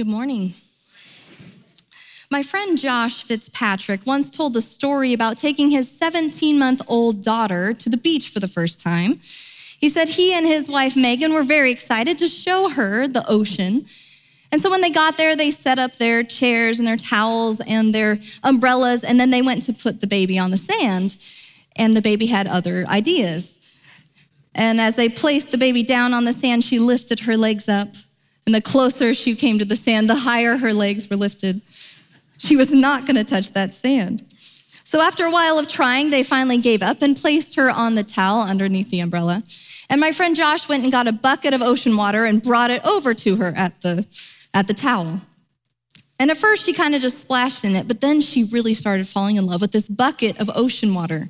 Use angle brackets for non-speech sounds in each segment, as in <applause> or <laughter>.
Good morning. My friend Josh Fitzpatrick once told a story about taking his 17 month old daughter to the beach for the first time. He said he and his wife Megan were very excited to show her the ocean. And so when they got there, they set up their chairs and their towels and their umbrellas, and then they went to put the baby on the sand. And the baby had other ideas. And as they placed the baby down on the sand, she lifted her legs up. And the closer she came to the sand, the higher her legs were lifted. She was not going to touch that sand. So after a while of trying, they finally gave up and placed her on the towel underneath the umbrella. And my friend Josh went and got a bucket of ocean water and brought it over to her at the, at the towel. And at first, she kind of just splashed in it, but then she really started falling in love with this bucket of ocean water.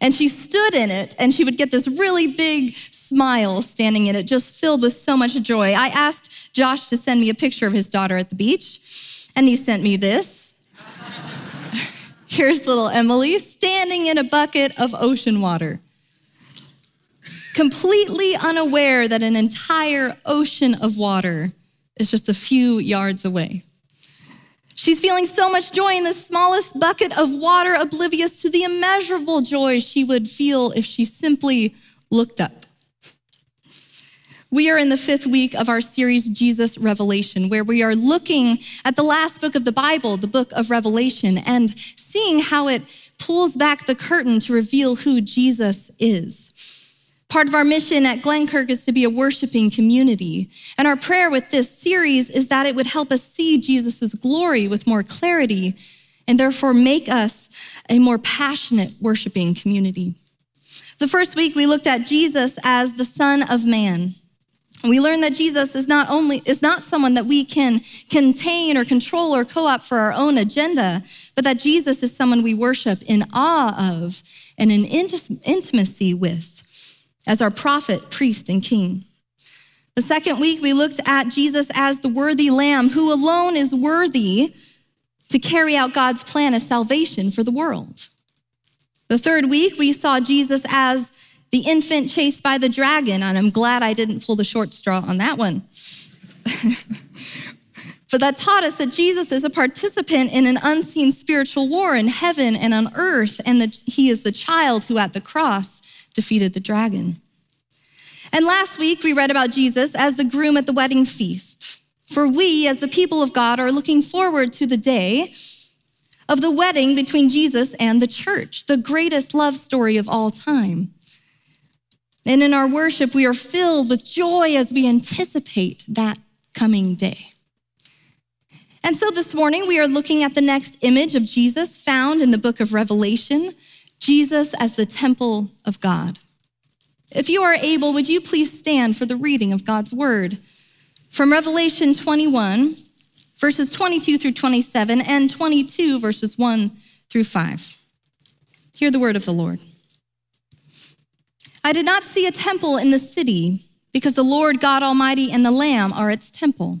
And she stood in it and she would get this really big smile standing in it, just filled with so much joy. I asked Josh to send me a picture of his daughter at the beach, and he sent me this. Here's little Emily standing in a bucket of ocean water, completely unaware that an entire ocean of water is just a few yards away. She's feeling so much joy in the smallest bucket of water, oblivious to the immeasurable joy she would feel if she simply looked up. We are in the fifth week of our series, Jesus Revelation, where we are looking at the last book of the Bible, the book of Revelation, and seeing how it pulls back the curtain to reveal who Jesus is. Part of our mission at Glenkirk is to be a worshiping community. And our prayer with this series is that it would help us see Jesus' glory with more clarity and therefore make us a more passionate worshiping community. The first week we looked at Jesus as the Son of Man. We learned that Jesus is not only is not someone that we can contain or control or co-opt for our own agenda, but that Jesus is someone we worship in awe of and in intimacy with as our prophet, priest, and king. The second week, we looked at Jesus as the worthy lamb who alone is worthy to carry out God's plan of salvation for the world. The third week, we saw Jesus as the infant chased by the dragon, and I'm glad I didn't pull the short straw on that one. <laughs> but that taught us that Jesus is a participant in an unseen spiritual war in heaven and on earth, and that he is the child who at the cross defeated the dragon. And last week, we read about Jesus as the groom at the wedding feast. For we, as the people of God, are looking forward to the day of the wedding between Jesus and the church, the greatest love story of all time. And in our worship, we are filled with joy as we anticipate that coming day. And so this morning, we are looking at the next image of Jesus found in the book of Revelation, Jesus as the temple of God. If you are able, would you please stand for the reading of God's word from Revelation 21, verses 22 through 27, and 22, verses 1 through 5. Hear the word of the Lord. I did not see a temple in the city because the Lord God Almighty and the Lamb are its temple.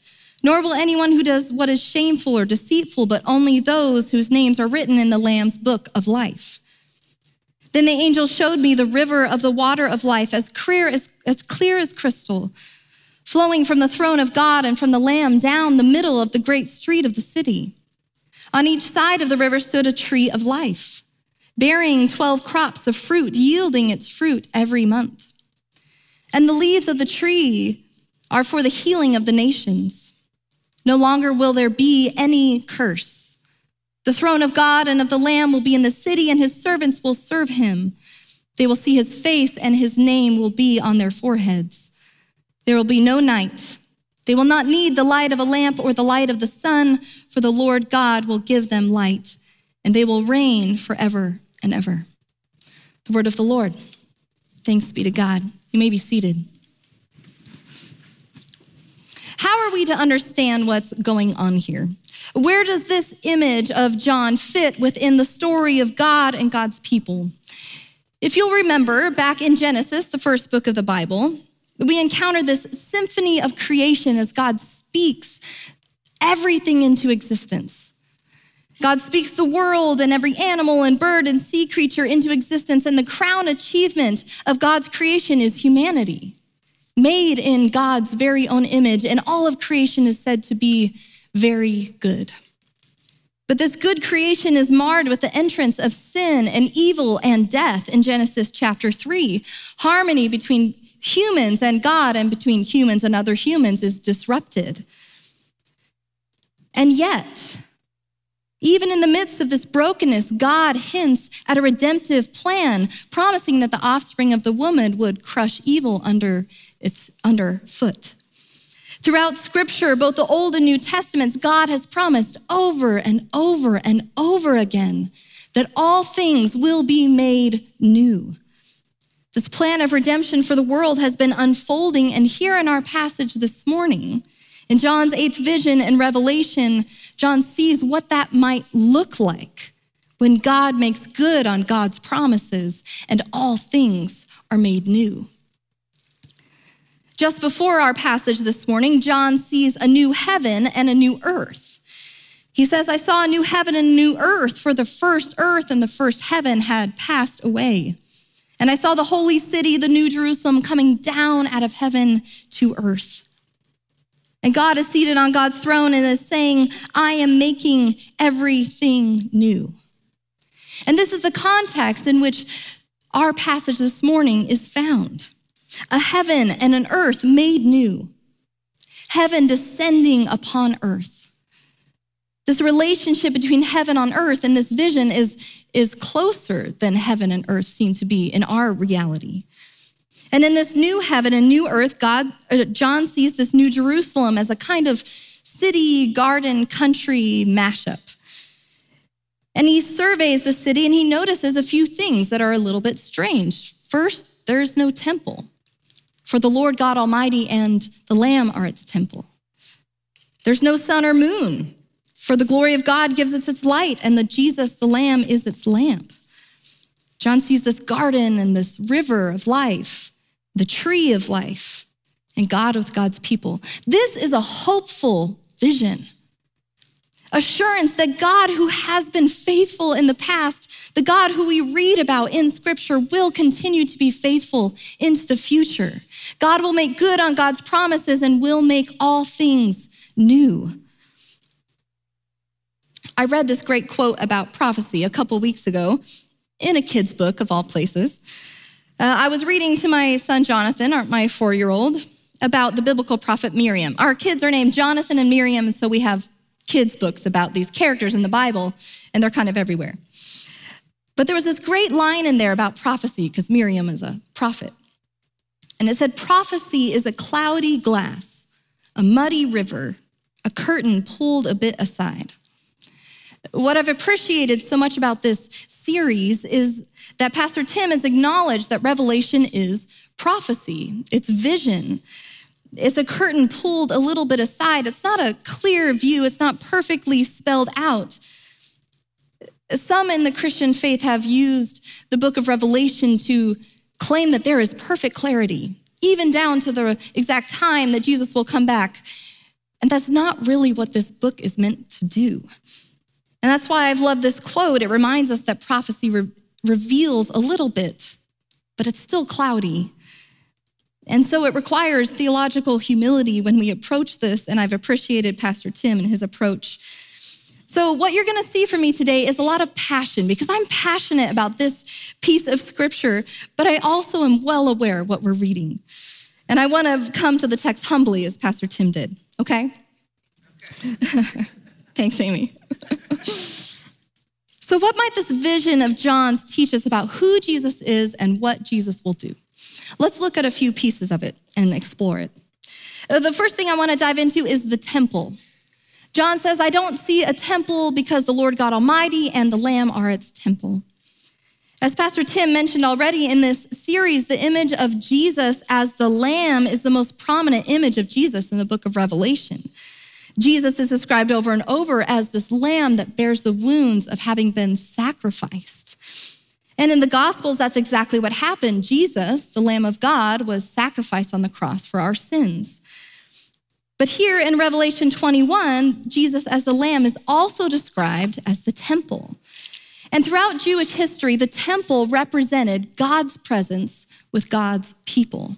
nor will anyone who does what is shameful or deceitful, but only those whose names are written in the Lamb's book of life. Then the angel showed me the river of the water of life, as clear as, as clear as crystal, flowing from the throne of God and from the Lamb down the middle of the great street of the city. On each side of the river stood a tree of life, bearing 12 crops of fruit, yielding its fruit every month. And the leaves of the tree are for the healing of the nations. No longer will there be any curse. The throne of God and of the Lamb will be in the city, and his servants will serve him. They will see his face, and his name will be on their foreheads. There will be no night. They will not need the light of a lamp or the light of the sun, for the Lord God will give them light, and they will reign forever and ever. The word of the Lord. Thanks be to God. You may be seated. How are we to understand what's going on here? Where does this image of John fit within the story of God and God's people? If you'll remember, back in Genesis, the first book of the Bible, we encounter this symphony of creation as God speaks everything into existence. God speaks the world and every animal and bird and sea creature into existence, and the crown achievement of God's creation is humanity, made in God's very own image, and all of creation is said to be very good. But this good creation is marred with the entrance of sin and evil and death in Genesis chapter 3. Harmony between humans and God and between humans and other humans is disrupted. And yet, even in the midst of this brokenness, God hints at a redemptive plan, promising that the offspring of the woman would crush evil under its underfoot. Throughout scripture, both the Old and New Testaments, God has promised over and over and over again that all things will be made new. This plan of redemption for the world has been unfolding, and here in our passage this morning, in John's eighth vision and revelation, John sees what that might look like when God makes good on God's promises and all things are made new. Just before our passage this morning, John sees a new heaven and a new earth. He says, I saw a new heaven and a new earth, for the first earth and the first heaven had passed away. And I saw the holy city, the new Jerusalem, coming down out of heaven to earth. And God is seated on God's throne and is saying, I am making everything new. And this is the context in which our passage this morning is found a heaven and an earth made new, heaven descending upon earth. This relationship between heaven on earth and this vision is, is closer than heaven and earth seem to be in our reality. And in this new heaven and new earth, God, uh, John sees this new Jerusalem as a kind of city, garden, country mashup. And he surveys the city and he notices a few things that are a little bit strange. First, there's no temple. For the Lord God Almighty and the Lamb are its temple. There's no sun or moon, for the glory of God gives it its light, and the Jesus, the Lamb, is its lamp. John sees this garden and this river of life, the tree of life, and God with God's people. This is a hopeful vision assurance that God, who has been faithful in the past, the God who we read about in Scripture, will continue to be faithful into the future. God will make good on God's promises and will make all things new. I read this great quote about prophecy a couple weeks ago in a kid's book, of all places. Uh, I was reading to my son Jonathan, my four year old, about the biblical prophet Miriam. Our kids are named Jonathan and Miriam, so we have kids' books about these characters in the Bible, and they're kind of everywhere. But there was this great line in there about prophecy, because Miriam is a prophet. And it said, Prophecy is a cloudy glass, a muddy river, a curtain pulled a bit aside. What I've appreciated so much about this series is that Pastor Tim has acknowledged that Revelation is prophecy, it's vision, it's a curtain pulled a little bit aside. It's not a clear view, it's not perfectly spelled out. Some in the Christian faith have used the book of Revelation to claim that there is perfect clarity, even down to the exact time that Jesus will come back. And that's not really what this book is meant to do. And that's why I've loved this quote. It reminds us that prophecy re- reveals a little bit, but it's still cloudy. And so it requires theological humility when we approach this, and I've appreciated Pastor Tim and his approach. So, what you're gonna see from me today is a lot of passion because I'm passionate about this piece of scripture, but I also am well aware what we're reading. And I wanna come to the text humbly as Pastor Tim did, okay? okay. <laughs> Thanks, Amy. <laughs> so, what might this vision of John's teach us about who Jesus is and what Jesus will do? Let's look at a few pieces of it and explore it. Uh, the first thing I want to dive into is the temple. John says, I don't see a temple because the Lord God Almighty and the Lamb are its temple. As Pastor Tim mentioned already in this series, the image of Jesus as the Lamb is the most prominent image of Jesus in the book of Revelation. Jesus is described over and over as this lamb that bears the wounds of having been sacrificed. And in the Gospels, that's exactly what happened. Jesus, the Lamb of God, was sacrificed on the cross for our sins. But here in Revelation 21, Jesus as the Lamb is also described as the temple. And throughout Jewish history, the temple represented God's presence with God's people.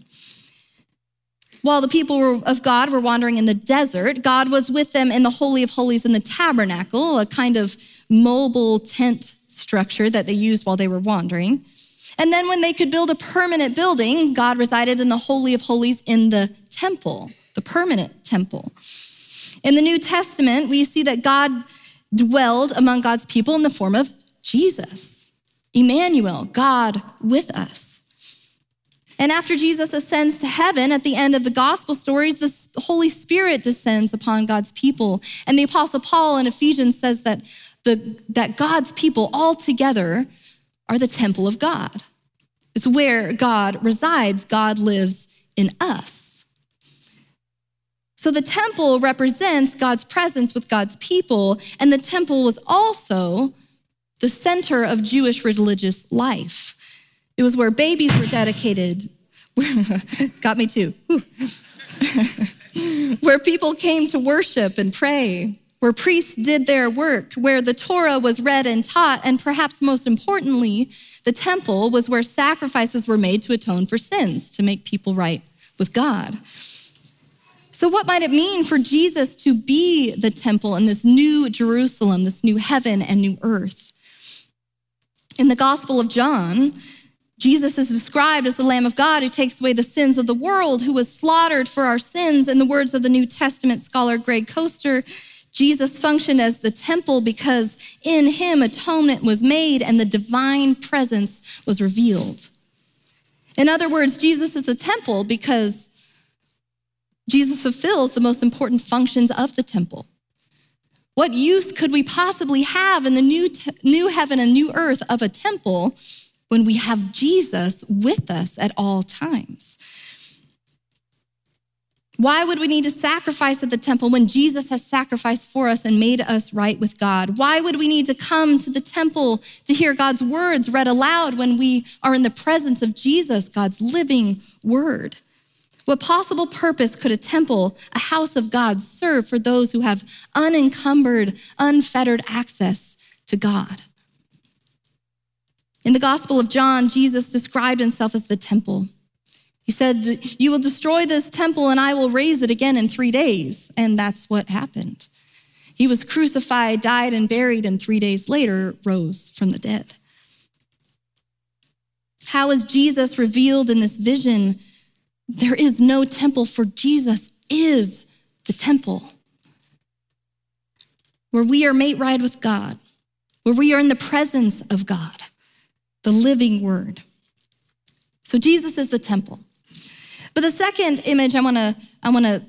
While the people of God were wandering in the desert, God was with them in the Holy of Holies in the tabernacle, a kind of mobile tent structure that they used while they were wandering. And then when they could build a permanent building, God resided in the Holy of Holies in the temple, the permanent temple. In the New Testament, we see that God dwelled among God's people in the form of Jesus, Emmanuel, God with us. And after Jesus ascends to heaven at the end of the gospel stories, the Holy Spirit descends upon God's people. And the Apostle Paul in Ephesians says that, the, that God's people all together are the temple of God. It's where God resides, God lives in us. So the temple represents God's presence with God's people, and the temple was also the center of Jewish religious life. It was where babies were dedicated. <laughs> Got me too. <laughs> where people came to worship and pray, where priests did their work, where the Torah was read and taught, and perhaps most importantly, the temple was where sacrifices were made to atone for sins, to make people right with God. So, what might it mean for Jesus to be the temple in this new Jerusalem, this new heaven and new earth? In the Gospel of John, Jesus is described as the Lamb of God who takes away the sins of the world, who was slaughtered for our sins. In the words of the New Testament scholar Craig Koester, Jesus functioned as the temple because in him atonement was made and the divine presence was revealed. In other words, Jesus is a temple because Jesus fulfills the most important functions of the temple. What use could we possibly have in the new, new heaven and new earth of a temple when we have Jesus with us at all times. Why would we need to sacrifice at the temple when Jesus has sacrificed for us and made us right with God? Why would we need to come to the temple to hear God's words read aloud when we are in the presence of Jesus, God's living word? What possible purpose could a temple, a house of God, serve for those who have unencumbered, unfettered access to God? In the Gospel of John, Jesus described himself as the temple. He said, You will destroy this temple and I will raise it again in three days. And that's what happened. He was crucified, died, and buried, and three days later rose from the dead. How is Jesus revealed in this vision? There is no temple, for Jesus is the temple. Where we are made right with God, where we are in the presence of God the living word. So Jesus is the temple. But the second image I want to I want to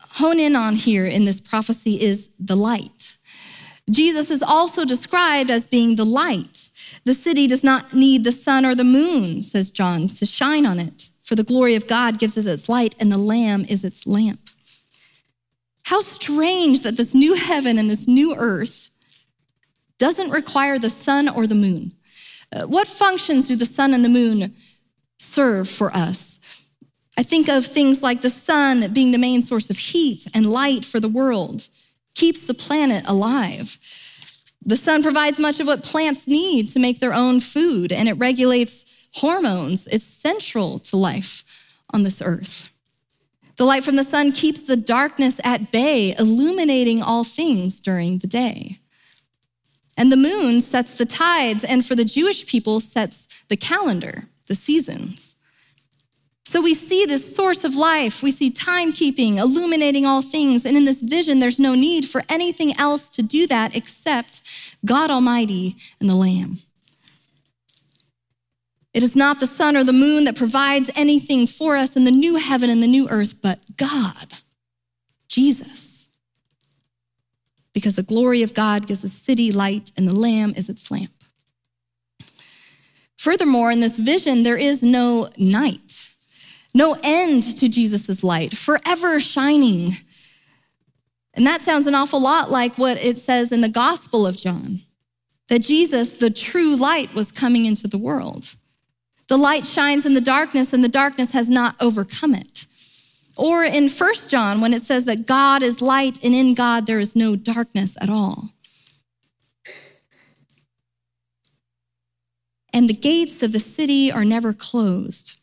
hone in on here in this prophecy is the light. Jesus is also described as being the light. The city does not need the sun or the moon, says John, to shine on it, for the glory of God gives it its light and the lamb is its lamp. How strange that this new heaven and this new earth doesn't require the sun or the moon. Uh, what functions do the sun and the moon serve for us? I think of things like the sun being the main source of heat and light for the world, keeps the planet alive. The sun provides much of what plants need to make their own food, and it regulates hormones. It's central to life on this earth. The light from the sun keeps the darkness at bay, illuminating all things during the day. And the moon sets the tides, and for the Jewish people, sets the calendar, the seasons. So we see this source of life. We see timekeeping, illuminating all things. And in this vision, there's no need for anything else to do that except God Almighty and the Lamb. It is not the sun or the moon that provides anything for us in the new heaven and the new earth, but God, Jesus because the glory of God gives the city light and the Lamb is its lamp. Furthermore, in this vision, there is no night, no end to Jesus' light, forever shining. And that sounds an awful lot like what it says in the Gospel of John that Jesus, the true light, was coming into the world. The light shines in the darkness, and the darkness has not overcome it. Or in First John, when it says that God is light, and in God there is no darkness at all. And the gates of the city are never closed.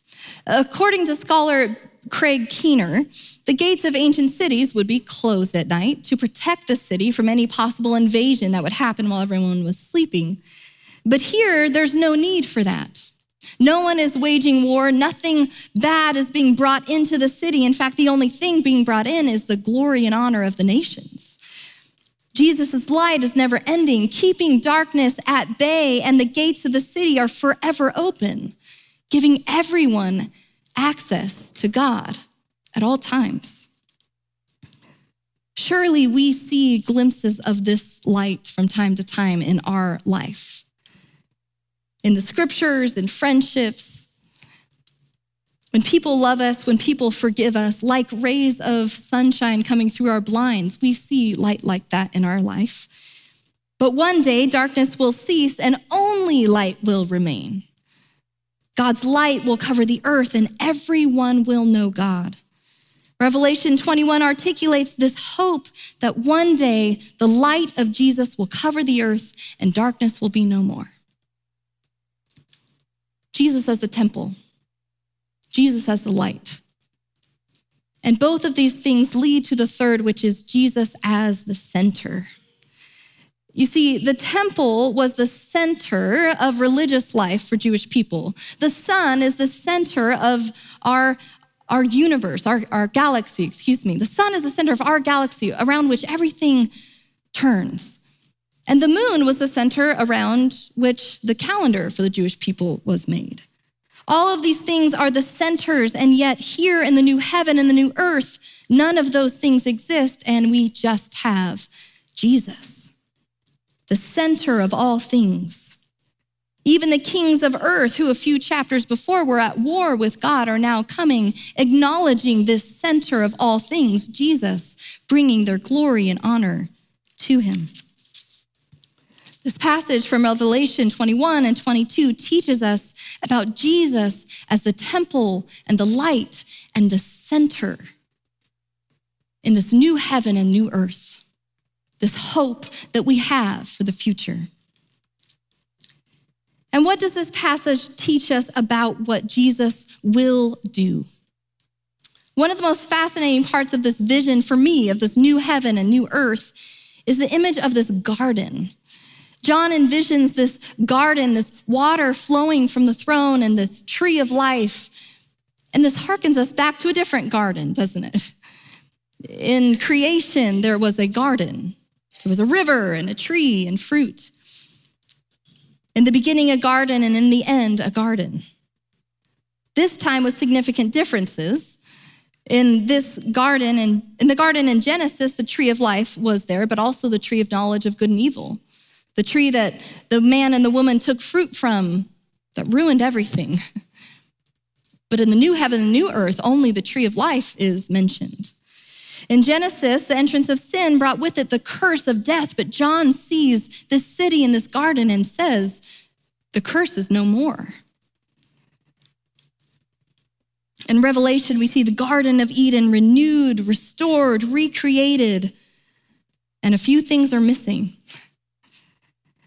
According to scholar Craig Keener, the gates of ancient cities would be closed at night to protect the city from any possible invasion that would happen while everyone was sleeping. But here, there's no need for that. No one is waging war. Nothing bad is being brought into the city. In fact, the only thing being brought in is the glory and honor of the nations. Jesus' light is never ending, keeping darkness at bay, and the gates of the city are forever open, giving everyone access to God at all times. Surely we see glimpses of this light from time to time in our life. In the scriptures, in friendships, when people love us, when people forgive us, like rays of sunshine coming through our blinds, we see light like that in our life. But one day, darkness will cease and only light will remain. God's light will cover the earth and everyone will know God. Revelation 21 articulates this hope that one day the light of Jesus will cover the earth and darkness will be no more. Jesus as the temple, Jesus as the light. And both of these things lead to the third, which is Jesus as the center. You see, the temple was the center of religious life for Jewish people. The sun is the center of our, our universe, our, our galaxy, excuse me. The sun is the center of our galaxy around which everything turns. And the moon was the center around which the calendar for the Jewish people was made. All of these things are the centers, and yet here in the new heaven and the new earth, none of those things exist, and we just have Jesus the center of all things. Even the kings of earth, who a few chapters before were at war with God, are now coming, acknowledging this center of all things, Jesus, bringing their glory and honor to him. This passage from Revelation 21 and 22 teaches us about Jesus as the temple and the light and the center in this new heaven and new earth this hope that we have for the future. And what does this passage teach us about what Jesus will do? One of the most fascinating parts of this vision for me, of this new heaven and new earth, is the image of this garden. John envisions this garden, this water flowing from the throne and the tree of life. And this harkens us back to a different garden, doesn't it? In creation, there was a garden. There was a river and a tree and fruit. In the beginning, a garden, and in the end, a garden. This time with significant differences. In this garden, and in the garden in Genesis, the tree of life was there, but also the tree of knowledge of good and evil. The tree that the man and the woman took fruit from that ruined everything. <laughs> But in the new heaven and new earth, only the tree of life is mentioned. In Genesis, the entrance of sin brought with it the curse of death, but John sees this city and this garden and says, the curse is no more. In Revelation, we see the Garden of Eden renewed, restored, recreated, and a few things are missing. <laughs>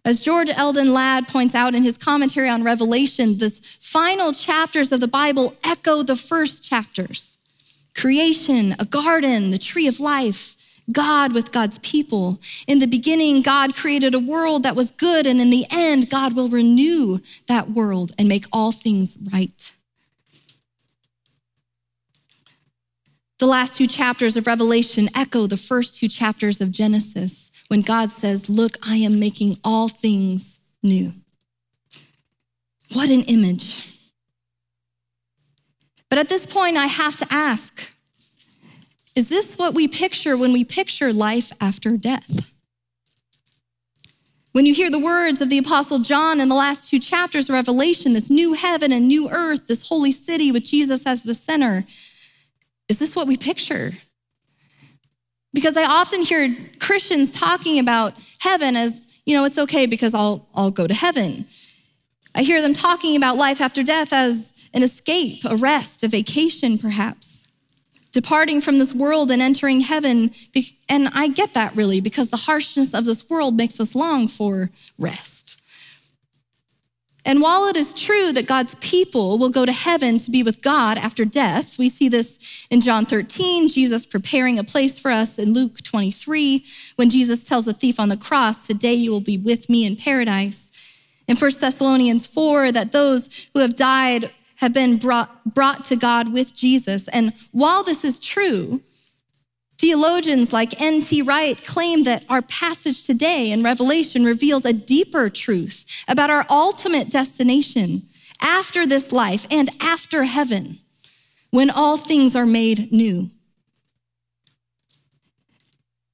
As George Eldon Ladd points out in his commentary on Revelation, the final chapters of the Bible echo the first chapters creation, a garden, the tree of life, God with God's people. In the beginning, God created a world that was good, and in the end, God will renew that world and make all things right. The last two chapters of Revelation echo the first two chapters of Genesis when God says, Look, I am making all things new. What an image. But at this point, I have to ask is this what we picture when we picture life after death? When you hear the words of the Apostle John in the last two chapters of Revelation, this new heaven and new earth, this holy city with Jesus as the center, is this what we picture? Because I often hear Christians talking about heaven as, you know, it's okay because I'll, I'll go to heaven. I hear them talking about life after death as an escape, a rest, a vacation, perhaps departing from this world and entering heaven. And I get that really because the harshness of this world makes us long for rest. And while it is true that God's people will go to heaven to be with God after death, we see this in John 13, Jesus preparing a place for us in Luke 23, when Jesus tells the thief on the cross, Today you will be with me in paradise. In 1 Thessalonians 4, that those who have died have been brought, brought to God with Jesus. And while this is true, theologians like N.T. Wright claim that our passage today in Revelation reveals a deeper truth about our ultimate destination after this life and after heaven, when all things are made new.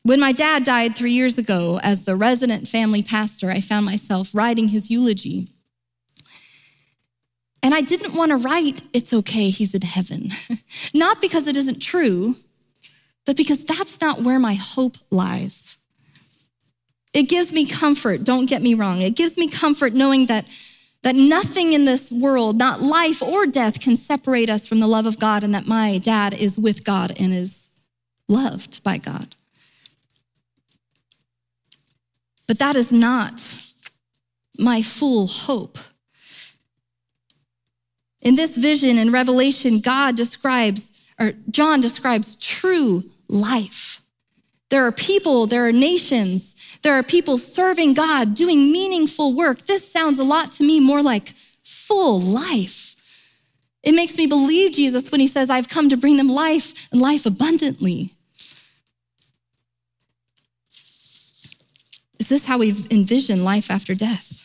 When my dad died three years ago, as the resident family pastor, I found myself writing his eulogy. And I didn't want to write, it's okay, he's in heaven. <laughs> not because it isn't true, but because that's not where my hope lies. It gives me comfort, don't get me wrong. It gives me comfort knowing that, that nothing in this world, not life or death, can separate us from the love of God and that my dad is with God and is loved by God. But that is not my full hope. In this vision in Revelation, God describes, or John describes true life. There are people, there are nations, there are people serving God, doing meaningful work. This sounds a lot to me more like full life. It makes me believe Jesus when he says, I've come to bring them life and life abundantly. Is this how we envision life after death?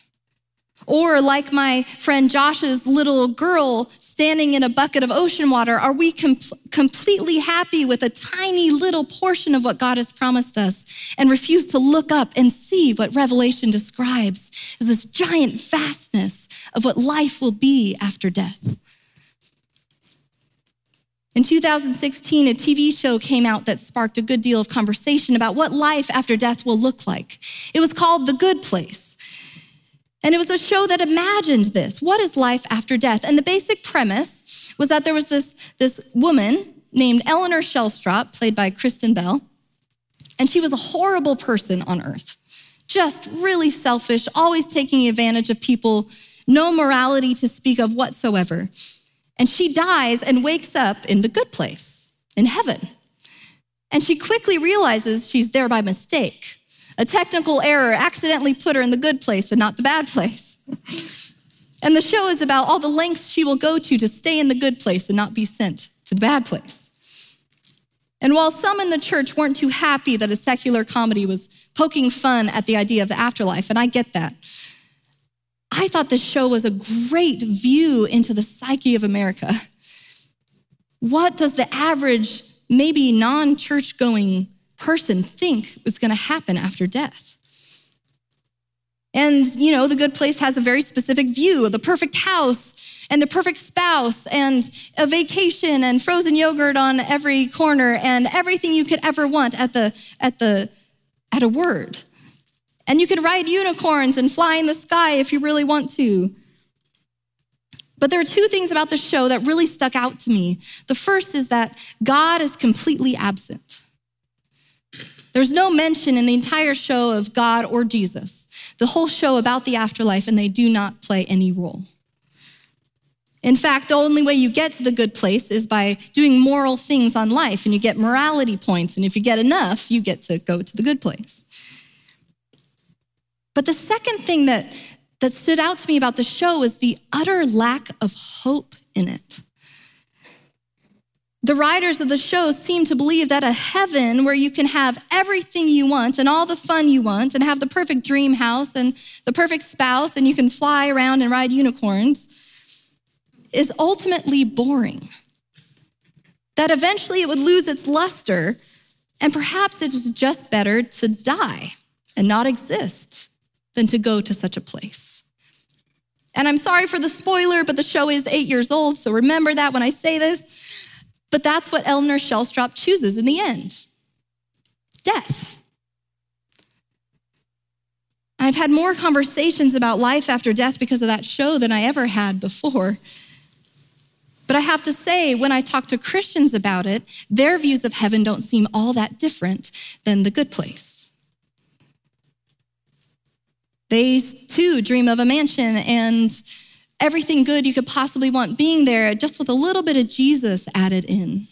Or, like my friend Josh's little girl standing in a bucket of ocean water, are we com- completely happy with a tiny little portion of what God has promised us and refuse to look up and see what Revelation describes as this giant vastness of what life will be after death? In 2016, a TV show came out that sparked a good deal of conversation about what life after death will look like. It was called The Good Place. And it was a show that imagined this. What is life after death? And the basic premise was that there was this, this woman named Eleanor Shellstrop, played by Kristen Bell, and she was a horrible person on earth. Just really selfish, always taking advantage of people, no morality to speak of whatsoever. And she dies and wakes up in the good place, in heaven. And she quickly realizes she's there by mistake. A technical error accidentally put her in the good place and not the bad place. and the show is about all the lengths she will go to to stay in the good place and not be sent to the bad place. And while some in the church weren't too happy that a secular comedy was poking fun at the idea of the afterlife, and I get that, I thought this show was a great view into the psyche of America. What does the average, maybe non church going person think is going to happen after death. And, you know, the good place has a very specific view of the perfect house and the perfect spouse and a vacation and frozen yogurt on every corner and everything you could ever want at the, at the, at a word. And you can ride unicorns and fly in the sky if you really want to. But there are two things about the show that really stuck out to me. The first is that God is completely absent. There's no mention in the entire show of God or Jesus, the whole show about the afterlife, and they do not play any role. In fact, the only way you get to the good place is by doing moral things on life, and you get morality points. And if you get enough, you get to go to the good place. But the second thing that, that stood out to me about the show was the utter lack of hope in it. The writers of the show seem to believe that a heaven where you can have everything you want and all the fun you want and have the perfect dream house and the perfect spouse and you can fly around and ride unicorns is ultimately boring. That eventually it would lose its luster and perhaps it was just better to die and not exist than to go to such a place. And I'm sorry for the spoiler, but the show is eight years old, so remember that when I say this. But that's what Eleanor Shellstrop chooses in the end. death. I've had more conversations about life after death because of that show than I ever had before. But I have to say, when I talk to Christians about it, their views of heaven don't seem all that different than the good place. They too dream of a mansion and everything good you could possibly want being there, just with a little bit of Jesus added in.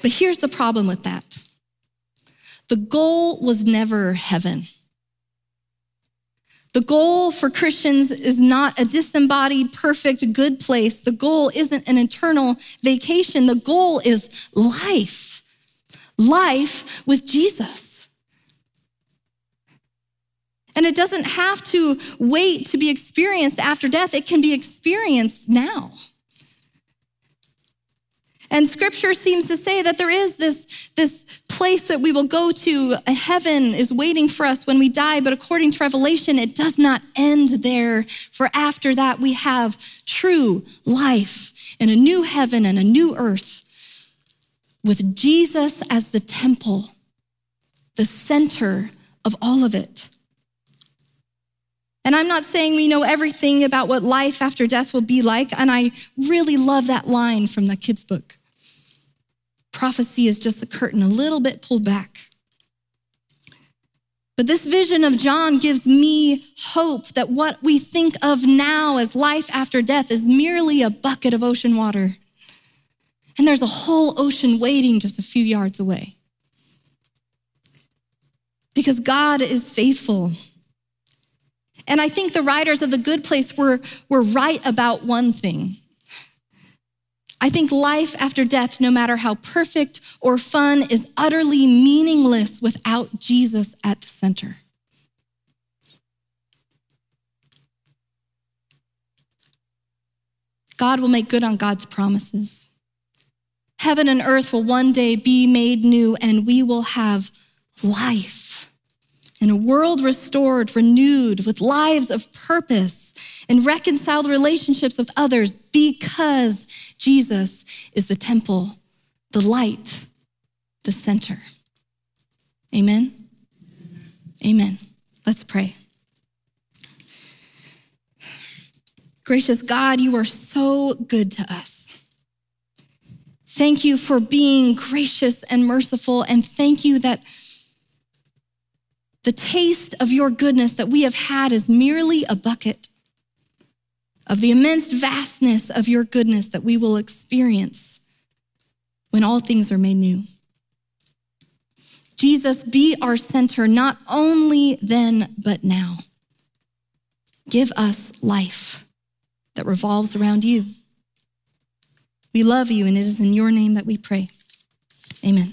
But here's the problem with that the goal was never heaven. The goal for Christians is not a disembodied, perfect, good place. The goal isn't an eternal vacation. The goal is life, life with Jesus. And it doesn't have to wait to be experienced after death, it can be experienced now. And scripture seems to say that there is this, this place that we will go to, heaven is waiting for us when we die. But according to Revelation, it does not end there. For after that, we have true life in a new heaven and a new earth with Jesus as the temple, the center of all of it. And I'm not saying we know everything about what life after death will be like. And I really love that line from the kids' book prophecy is just a curtain a little bit pulled back. But this vision of John gives me hope that what we think of now as life after death is merely a bucket of ocean water. And there's a whole ocean waiting just a few yards away. Because God is faithful. And I think the writers of The Good Place were, were right about one thing I think life after death, no matter how perfect or fun, is utterly meaningless without Jesus at the center. God will make good on God's promises. Heaven and earth will one day be made new, and we will have life in a world restored, renewed, with lives of purpose and reconciled relationships with others because Jesus is the temple, the light, the center. Amen? Amen. Let's pray. Gracious God, you are so good to us. Thank you for being gracious and merciful, and thank you that the taste of your goodness that we have had is merely a bucket of the immense vastness of your goodness that we will experience when all things are made new. Jesus, be our center, not only then, but now. Give us life that revolves around you. We love you, and it is in your name that we pray. Amen.